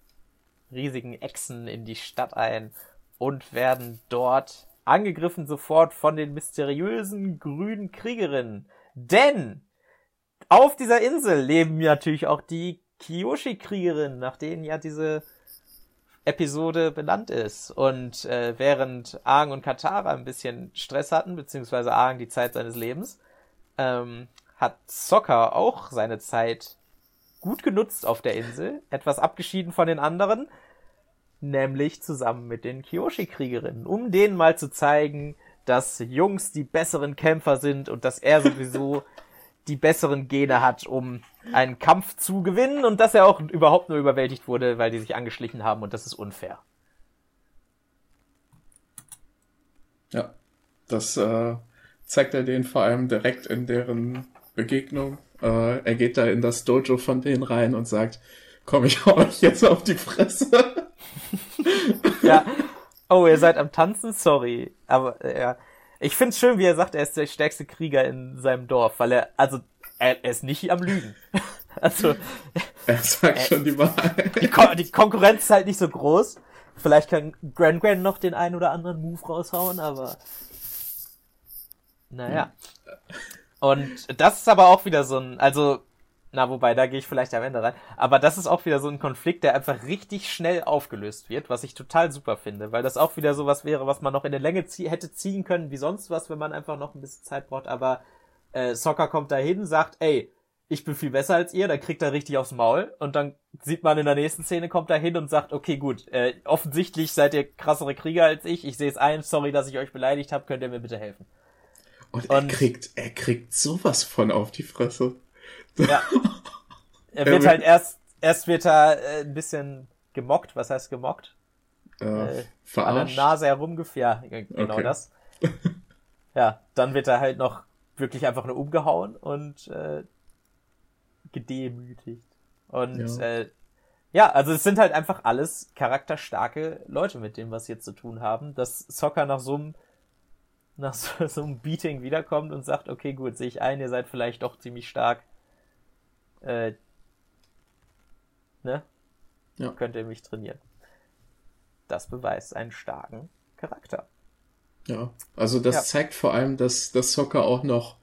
riesigen Echsen in die Stadt ein und werden dort angegriffen sofort von den mysteriösen grünen Kriegerinnen. Denn auf dieser Insel leben natürlich auch die Kiyoshi-Kriegerinnen, nach denen ja diese Episode benannt ist. Und äh, während Aang und Katara ein bisschen Stress hatten, beziehungsweise Aang die Zeit seines Lebens, ähm, hat Sokka auch seine Zeit gut genutzt auf der Insel, etwas abgeschieden von den anderen, nämlich zusammen mit den Kyoshi-Kriegerinnen, um denen mal zu zeigen, dass Jungs die besseren Kämpfer sind und dass er sowieso die besseren Gene hat, um einen Kampf zu gewinnen und dass er auch überhaupt nur überwältigt wurde, weil die sich angeschlichen haben und das ist unfair. Ja, das äh, zeigt er denen vor allem direkt in deren Begegnung äh, er geht da in das Dojo von denen rein und sagt, komm, ich hau euch jetzt auf die Fresse. ja. Oh, ihr seid am Tanzen? Sorry. Aber ja. Ich find's schön, wie er sagt, er ist der stärkste Krieger in seinem Dorf, weil er, also, er, er ist nicht am Lügen. also. Er sagt er, schon die Wahrheit. Die, Kon die Konkurrenz ist halt nicht so groß. Vielleicht kann Grand Grand noch den einen oder anderen Move raushauen, aber. Naja. Und das ist aber auch wieder so ein, also, na, wobei, da gehe ich vielleicht am Ende rein. Aber das ist auch wieder so ein Konflikt, der einfach richtig schnell aufgelöst wird, was ich total super finde, weil das auch wieder so was wäre, was man noch in der Länge zie hätte ziehen können, wie sonst was, wenn man einfach noch ein bisschen Zeit braucht. Aber äh, Soccer kommt da hin, sagt, ey, ich bin viel besser als ihr, dann kriegt er richtig aufs Maul und dann sieht man in der nächsten Szene, kommt er hin und sagt, okay, gut, äh, offensichtlich seid ihr krassere Krieger als ich, ich sehe es ein, sorry, dass ich euch beleidigt habe, könnt ihr mir bitte helfen. Und, und er kriegt, er kriegt sowas von auf die Fresse. Ja. Er wird halt erst, erst wird er äh, ein bisschen gemockt. Was heißt gemockt? Äh, verarscht. An der Nase herumgeführt. Ja, genau okay. das. ja, dann wird er halt noch wirklich einfach nur umgehauen und äh, gedemütigt. Und ja. Äh, ja, also es sind halt einfach alles charakterstarke Leute, mit dem was jetzt zu tun haben. Dass Soccer nach so einem nach so, so einem Beating wiederkommt und sagt, okay, gut, sehe ich ein, ihr seid vielleicht doch ziemlich stark. Äh, ne? Ja. Könnt ihr mich trainieren. Das beweist einen starken Charakter. Ja, also das ja. zeigt vor allem, dass das Soccer auch noch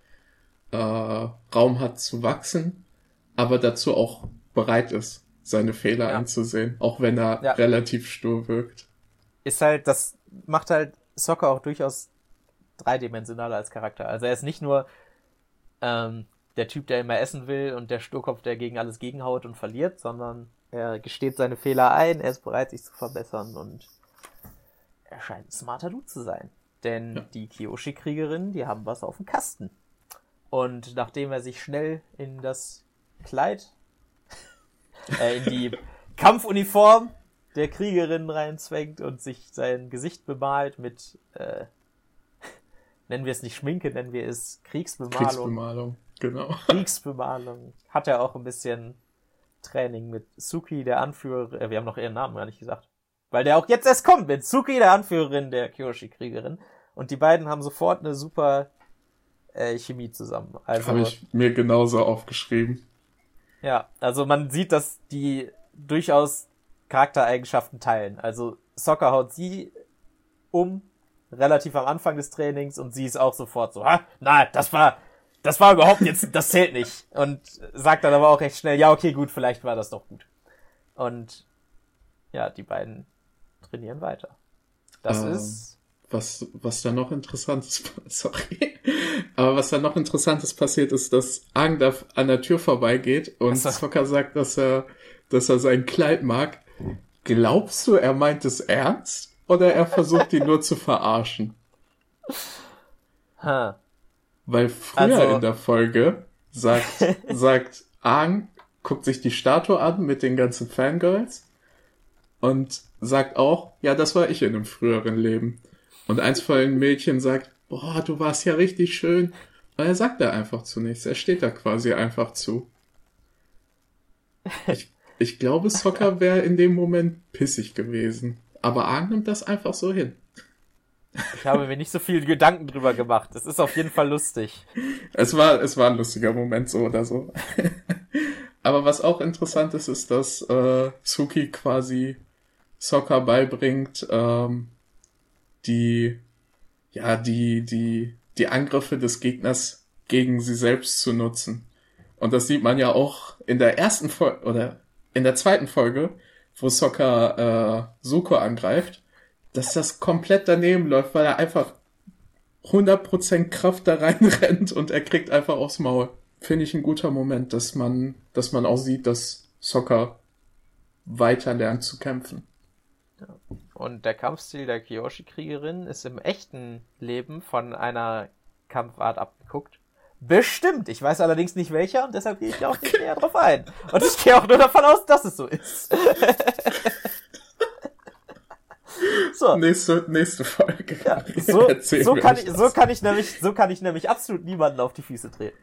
äh, Raum hat zu wachsen aber dazu auch bereit ist, seine Fehler ja. einzusehen, auch wenn er ja. relativ stur wirkt. Ist halt, das macht halt Soccer auch durchaus dreidimensionaler als Charakter. Also er ist nicht nur ähm, der Typ, der immer essen will und der Sturkopf, der gegen alles gegenhaut und verliert, sondern er gesteht seine Fehler ein, er ist bereit, sich zu verbessern und er scheint ein smarter Dude zu sein. Denn ja. die Kyoshi-Kriegerinnen, die haben was auf dem Kasten. Und nachdem er sich schnell in das Kleid, äh, in die Kampfuniform der Kriegerin reinzwängt und sich sein Gesicht bemalt mit, äh, nennen wir es nicht Schminke, nennen wir es Kriegsbemalung. Kriegsbemalung, genau. Kriegsbemalung. Hat er auch ein bisschen Training mit Suki, der Anführer, äh, wir haben noch ihren Namen gar nicht gesagt. Weil der auch jetzt erst kommt mit Suki, der Anführerin der Kyoshi-Kriegerin. Und die beiden haben sofort eine super äh, Chemie zusammen. Also, Habe ich mir genauso aufgeschrieben. Ja, also man sieht, dass die durchaus Charaktereigenschaften teilen. Also Soccer haut sie um, relativ am Anfang des Trainings und sie ist auch sofort so, ha, na, das war, das war überhaupt jetzt, das zählt nicht. Und sagt dann aber auch recht schnell, ja, okay, gut, vielleicht war das doch gut. Und ja, die beiden trainieren weiter. Das ähm, ist was, was da noch interessantes, sorry, aber was da noch interessantes passiert ist, dass Angdaf an der Tür vorbeigeht und Zocker sagt, dass er, dass er sein Kleid mag. Glaubst du, er meint es ernst? Oder er versucht ihn nur zu verarschen? Huh. Weil früher also... in der Folge sagt, sagt Aang, guckt sich die Statue an mit den ganzen Fangirls und sagt auch, ja, das war ich in einem früheren Leben. Und eins von den Mädchen sagt, boah, du warst ja richtig schön. Und er sagt da einfach zu nichts. Er steht da quasi einfach zu. Ich, ich glaube, Soccer wäre in dem Moment pissig gewesen. Aber Arn nimmt das einfach so hin. Ich habe mir nicht so viel Gedanken drüber gemacht. Es ist auf jeden Fall lustig. Es war, es war ein lustiger Moment so oder so. Aber was auch interessant ist, ist, dass äh, Suki quasi Soccer beibringt, ähm, die, ja, die, die, die Angriffe des Gegners gegen sie selbst zu nutzen. Und das sieht man ja auch in der ersten Folge, oder in der zweiten Folge, wo Sokka äh, Suko angreift, dass das komplett daneben läuft, weil er einfach 100% Kraft da reinrennt und er kriegt einfach aufs Maul. Finde ich ein guter Moment, dass man, dass man auch sieht, dass Sokka weiter lernt zu kämpfen. Und der Kampfstil der Kyoshi-Kriegerin ist im echten Leben von einer Kampfart abgeguckt. Bestimmt. Ich weiß allerdings nicht welcher und deshalb gehe ich auch nicht näher drauf ein. Und ich gehe auch nur davon aus, dass es so ist. so. Nächste, nächste Folge. Ja, so, so, kann ich, so, kann ich nämlich, so kann ich nämlich absolut niemanden auf die Füße treten.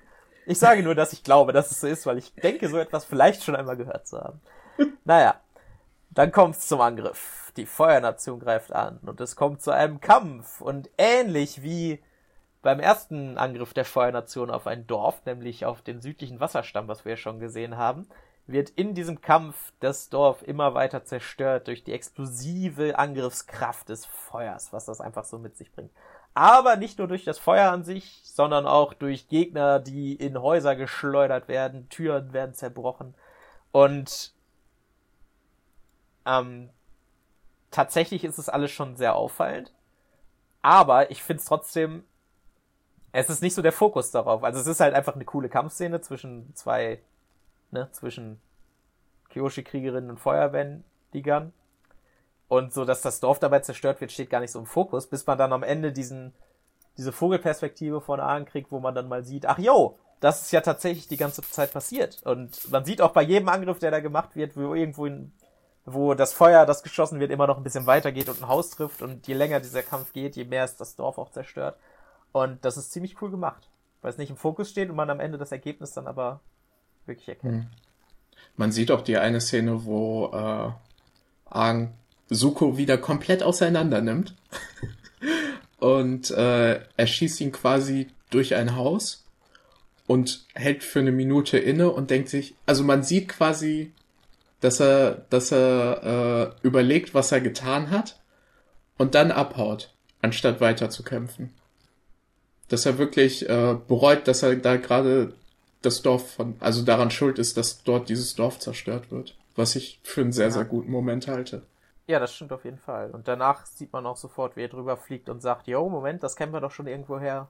Ich sage nur, dass ich glaube, dass es so ist, weil ich denke, so etwas vielleicht schon einmal gehört zu haben. Naja, dann kommt's zum Angriff. Die Feuernation greift an und es kommt zu einem Kampf und ähnlich wie beim ersten Angriff der Feuernation auf ein Dorf, nämlich auf den südlichen Wasserstamm, was wir schon gesehen haben, wird in diesem Kampf das Dorf immer weiter zerstört durch die explosive Angriffskraft des Feuers, was das einfach so mit sich bringt. Aber nicht nur durch das Feuer an sich, sondern auch durch Gegner, die in Häuser geschleudert werden, Türen werden zerbrochen und ähm, tatsächlich ist es alles schon sehr auffallend. Aber ich finde es trotzdem, es ist nicht so der Fokus darauf. Also es ist halt einfach eine coole Kampfszene zwischen zwei, ne, zwischen Kyoshi-Kriegerinnen und Feuerwehrdigern. Und so, dass das Dorf dabei zerstört wird, steht gar nicht so im Fokus, bis man dann am Ende diesen, diese Vogelperspektive von Ahn kriegt, wo man dann mal sieht, ach jo, das ist ja tatsächlich die ganze Zeit passiert. Und man sieht auch bei jedem Angriff, der da gemacht wird, wo irgendwo in wo das Feuer, das geschossen wird, immer noch ein bisschen weiter geht und ein Haus trifft. Und je länger dieser Kampf geht, je mehr ist das Dorf auch zerstört. Und das ist ziemlich cool gemacht, weil es nicht im Fokus steht und man am Ende das Ergebnis dann aber wirklich erkennt. Hm. Man sieht auch die eine Szene, wo äh, Aang Suko wieder komplett auseinander nimmt. und äh, er schießt ihn quasi durch ein Haus und hält für eine Minute inne und denkt sich, also man sieht quasi dass er, dass er äh, überlegt, was er getan hat und dann abhaut, anstatt weiter zu kämpfen. Dass er wirklich äh, bereut, dass er da gerade das Dorf von, also daran schuld ist, dass dort dieses Dorf zerstört wird. Was ich für einen sehr, ja. sehr guten Moment halte. Ja, das stimmt auf jeden Fall. Und danach sieht man auch sofort, wie er drüber fliegt und sagt, yo, Moment, das kennen wir doch schon irgendwo her.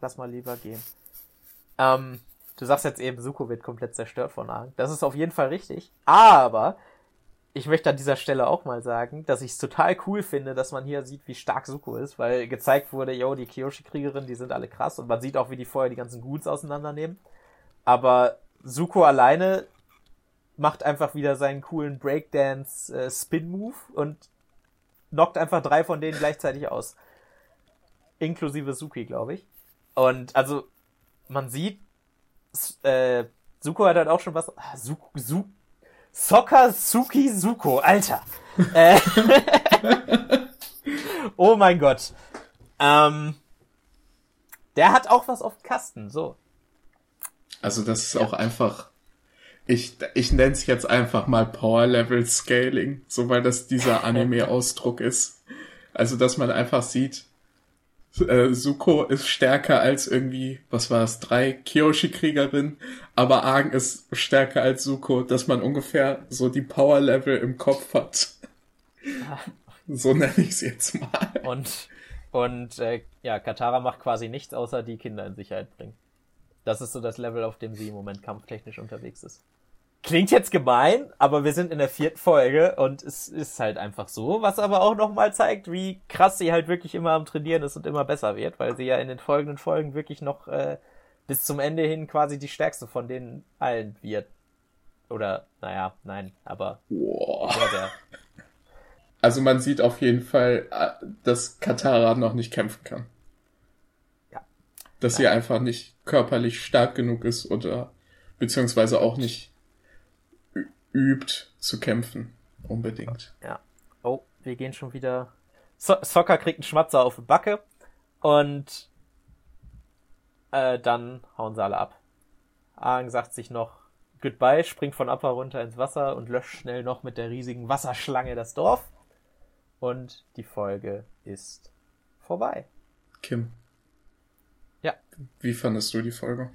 Lass mal lieber gehen. Ähm, du sagst jetzt eben, Suko wird komplett zerstört von Aang. Das ist auf jeden Fall richtig. Aber ich möchte an dieser Stelle auch mal sagen, dass ich es total cool finde, dass man hier sieht, wie stark Suko ist, weil gezeigt wurde, yo, die Kyoshi-Kriegerinnen, die sind alle krass und man sieht auch, wie die vorher die ganzen Ghouls auseinandernehmen. Aber Suko alleine macht einfach wieder seinen coolen Breakdance-Spin-Move äh, und knockt einfach drei von denen gleichzeitig aus. Inklusive Suki, glaube ich. Und also, man sieht, äh, Suko hat halt auch schon was. Ah, Suko, Su, Soccer Suki Suko, Alter. äh, oh mein Gott. Ähm, der hat auch was auf Kasten, so. Also das ist ja. auch einfach, ich, ich nenne es jetzt einfach mal Power Level Scaling, so weil das dieser Anime-Ausdruck ist. Also dass man einfach sieht, äh, Suko ist stärker als irgendwie, was war es, drei Kyoshi-Kriegerinnen, aber Aang ist stärker als Suko, dass man ungefähr so die Power Level im Kopf hat. so nenne ich es jetzt mal. Und, und äh, ja, Katara macht quasi nichts, außer die Kinder in Sicherheit bringen. Das ist so das Level, auf dem sie im Moment kampftechnisch unterwegs ist. Klingt jetzt gemein, aber wir sind in der vierten Folge und es ist halt einfach so, was aber auch nochmal zeigt, wie krass sie halt wirklich immer am Trainieren ist und immer besser wird, weil sie ja in den folgenden Folgen wirklich noch äh, bis zum Ende hin quasi die stärkste von denen allen wird. Oder, naja, nein, aber. Wow. Also man sieht auf jeden Fall, äh, dass Katara noch nicht kämpfen kann dass sie einfach nicht körperlich stark genug ist oder beziehungsweise auch nicht übt zu kämpfen. Unbedingt. Ja. Oh, wir gehen schon wieder. So Soccer kriegt einen Schmatzer auf die Backe und äh, dann hauen sie alle ab. Aang sagt sich noch Goodbye, springt von Appa runter ins Wasser und löscht schnell noch mit der riesigen Wasserschlange das Dorf. Und die Folge ist vorbei. Kim, ja. Wie fandest du die Folge?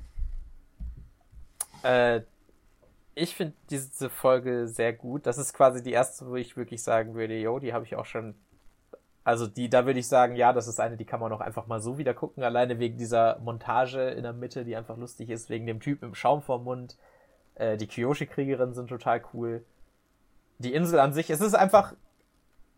Äh, ich finde diese Folge sehr gut. Das ist quasi die erste, wo ich wirklich sagen würde, yo, die habe ich auch schon. Also die, da würde ich sagen, ja, das ist eine, die kann man auch einfach mal so wieder gucken, alleine wegen dieser Montage in der Mitte, die einfach lustig ist, wegen dem Typ im Schaum vorm Mund. Äh, die Kyoshi-Kriegerinnen sind total cool. Die Insel an sich, es ist einfach,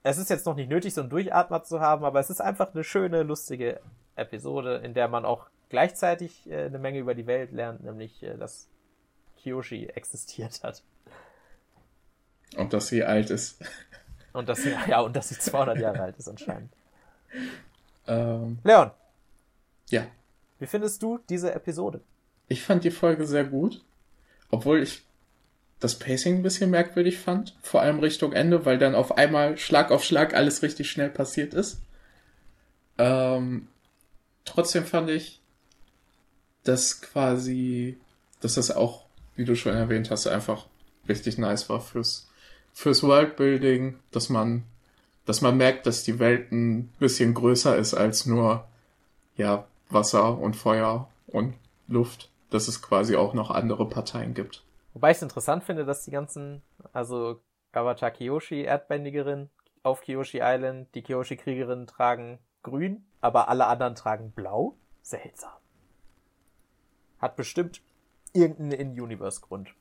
es ist jetzt noch nicht nötig, so einen Durchatmer zu haben, aber es ist einfach eine schöne, lustige Episode, in der man auch gleichzeitig äh, eine Menge über die Welt lernt, nämlich äh, dass Kyoshi existiert hat. Und dass sie alt ist. Und dass sie, ja, und dass sie 200 Jahre alt ist anscheinend. Ähm, Leon. Ja. Wie findest du diese Episode? Ich fand die Folge sehr gut, obwohl ich das Pacing ein bisschen merkwürdig fand, vor allem Richtung Ende, weil dann auf einmal Schlag auf Schlag alles richtig schnell passiert ist. Ähm, trotzdem fand ich, dass quasi, dass das auch, wie du schon erwähnt hast, einfach richtig nice war fürs, fürs Worldbuilding, dass man, dass man merkt, dass die Welt ein bisschen größer ist als nur, ja, Wasser und Feuer und Luft, dass es quasi auch noch andere Parteien gibt. Wobei ich es interessant finde, dass die ganzen, also Gawata Kiyoshi, Erdbändigerin, auf Kiyoshi Island, die Kiyoshi-Kriegerinnen tragen grün, aber alle anderen tragen blau. Seltsam. Hat bestimmt irgendeinen In-Universe-Grund.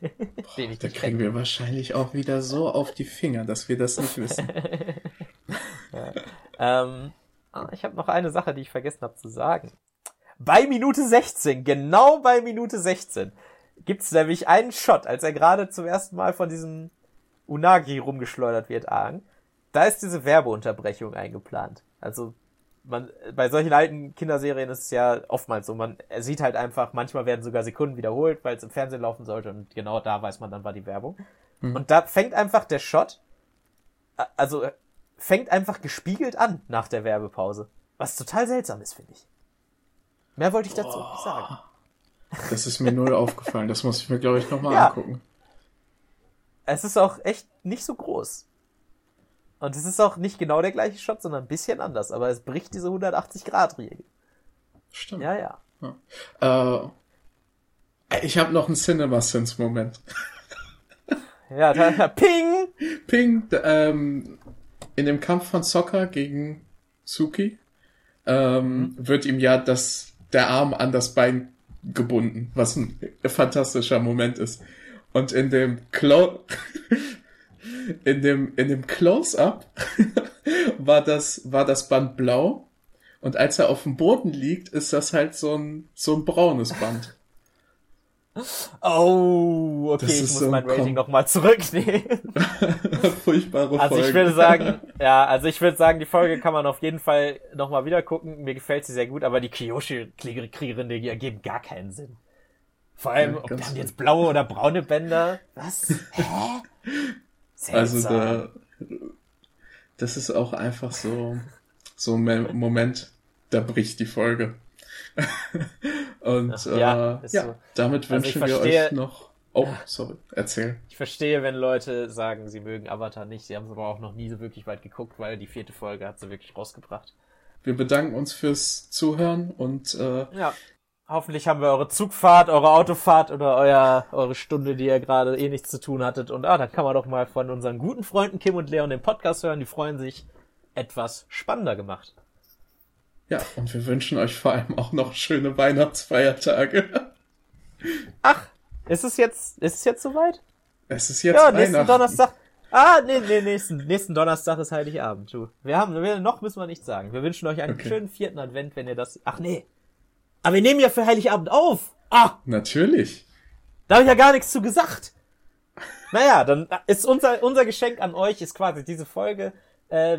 Den ich da kriegen wir wahrscheinlich auch wieder so auf die Finger, dass wir das nicht wissen. ja. ähm, ah, ich habe noch eine Sache, die ich vergessen habe zu sagen. Bei Minute 16, genau bei Minute 16, gibt's nämlich einen Shot, als er gerade zum ersten Mal von diesem Unagi rumgeschleudert wird, Aang. Da ist diese Werbeunterbrechung eingeplant. Also man, bei solchen alten Kinderserien ist es ja oftmals so, man sieht halt einfach, manchmal werden sogar Sekunden wiederholt, weil es im Fernsehen laufen sollte und genau da weiß man dann war die Werbung. Mhm. Und da fängt einfach der Shot, also fängt einfach gespiegelt an nach der Werbepause. Was total seltsam ist, finde ich. Mehr wollte ich dazu oh. nicht sagen. Das ist mir null aufgefallen. Das muss ich mir, glaube ich, nochmal ja. angucken. Es ist auch echt nicht so groß. Und es ist auch nicht genau der gleiche Shot, sondern ein bisschen anders, aber es bricht diese 180-Grad-Regel. Stimmt. Ja, ja. ja. Äh, Ich habe noch einen CinemaSins-Moment. Ja, da, ping! Ping, ähm, in dem Kampf von Soccer gegen Suki ähm, mhm. wird ihm ja das, der Arm an das Bein gebunden, was ein fantastischer Moment ist. Und in dem Clo in dem, in dem Close-Up war das, war das Band blau. Und als er auf dem Boden liegt, ist das halt so ein, so ein braunes Band. Oh, okay, ich muss so mein Rating nochmal zurücknehmen. Furchtbare Folge. Also ich würde sagen, ja, also ich würde sagen, die Folge kann man auf jeden Fall nochmal wieder gucken. Mir gefällt sie sehr gut, aber die Kyoshi-Kriegerin, die ergeben gar keinen Sinn. Vor allem, ja, ob die haben jetzt blaue oder braune Bänder. Was? Hä? Also da, das ist auch einfach so, so ein Moment, da bricht die Folge. Und ja, äh, ja so. damit also wünschen also wir euch noch. Oh, sorry, erzähl. Ich verstehe, wenn Leute sagen, sie mögen Avatar nicht. Sie haben es aber auch noch nie so wirklich weit geguckt, weil die vierte Folge hat sie wirklich rausgebracht. Wir bedanken uns fürs Zuhören und äh, ja. Hoffentlich haben wir eure Zugfahrt, eure Autofahrt oder euer, eure Stunde, die ihr gerade eh nichts zu tun hattet. Und ah, dann kann man doch mal von unseren guten Freunden Kim und Leon den Podcast hören. Die freuen sich etwas spannender gemacht. Ja, und wir wünschen euch vor allem auch noch schöne Weihnachtsfeiertage. Ach, ist es jetzt, ist es jetzt soweit? Es ist jetzt Ja, nächsten Donnerstag. Ah, nee, nee, nächsten, nächsten Donnerstag ist Heiligabend, du. Wir haben, wir, noch müssen wir nichts sagen. Wir wünschen euch einen okay. schönen vierten Advent, wenn ihr das, ach nee. Aber wir nehmen ja für Heiligabend auf. Ah! Natürlich. Da habe ich ja gar nichts zu gesagt. Naja, dann ist unser, unser Geschenk an euch ist quasi diese Folge. Äh,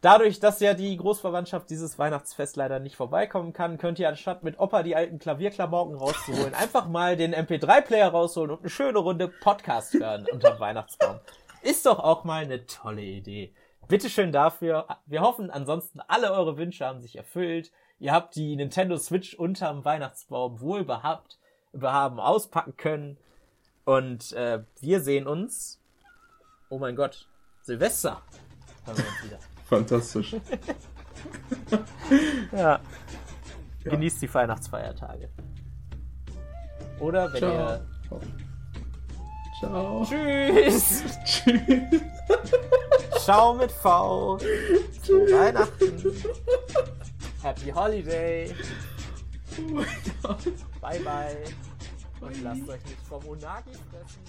dadurch, dass ja die Großverwandtschaft dieses Weihnachtsfest leider nicht vorbeikommen kann, könnt ihr anstatt mit Opa die alten Klavierklamauken rauszuholen, einfach mal den MP3-Player rausholen und eine schöne Runde Podcast hören unterm Weihnachtsbaum. Ist doch auch mal eine tolle Idee. Bitteschön dafür. Wir hoffen ansonsten, alle eure Wünsche haben sich erfüllt. Ihr habt die Nintendo Switch unterm Weihnachtsbaum wohl behabt, behaben auspacken können. Und äh, wir sehen uns. Oh mein Gott, Silvester. Fantastisch. ja. ja. Genießt die Weihnachtsfeiertage. Oder wenn Ciao. ihr. Ciao. Tschüss. Tschüss. Schau mit V. Zu Weihnachten. Happy Holiday. Oh mein Gott. Bye bye. Und lasst euch nicht vom Unagi fressen.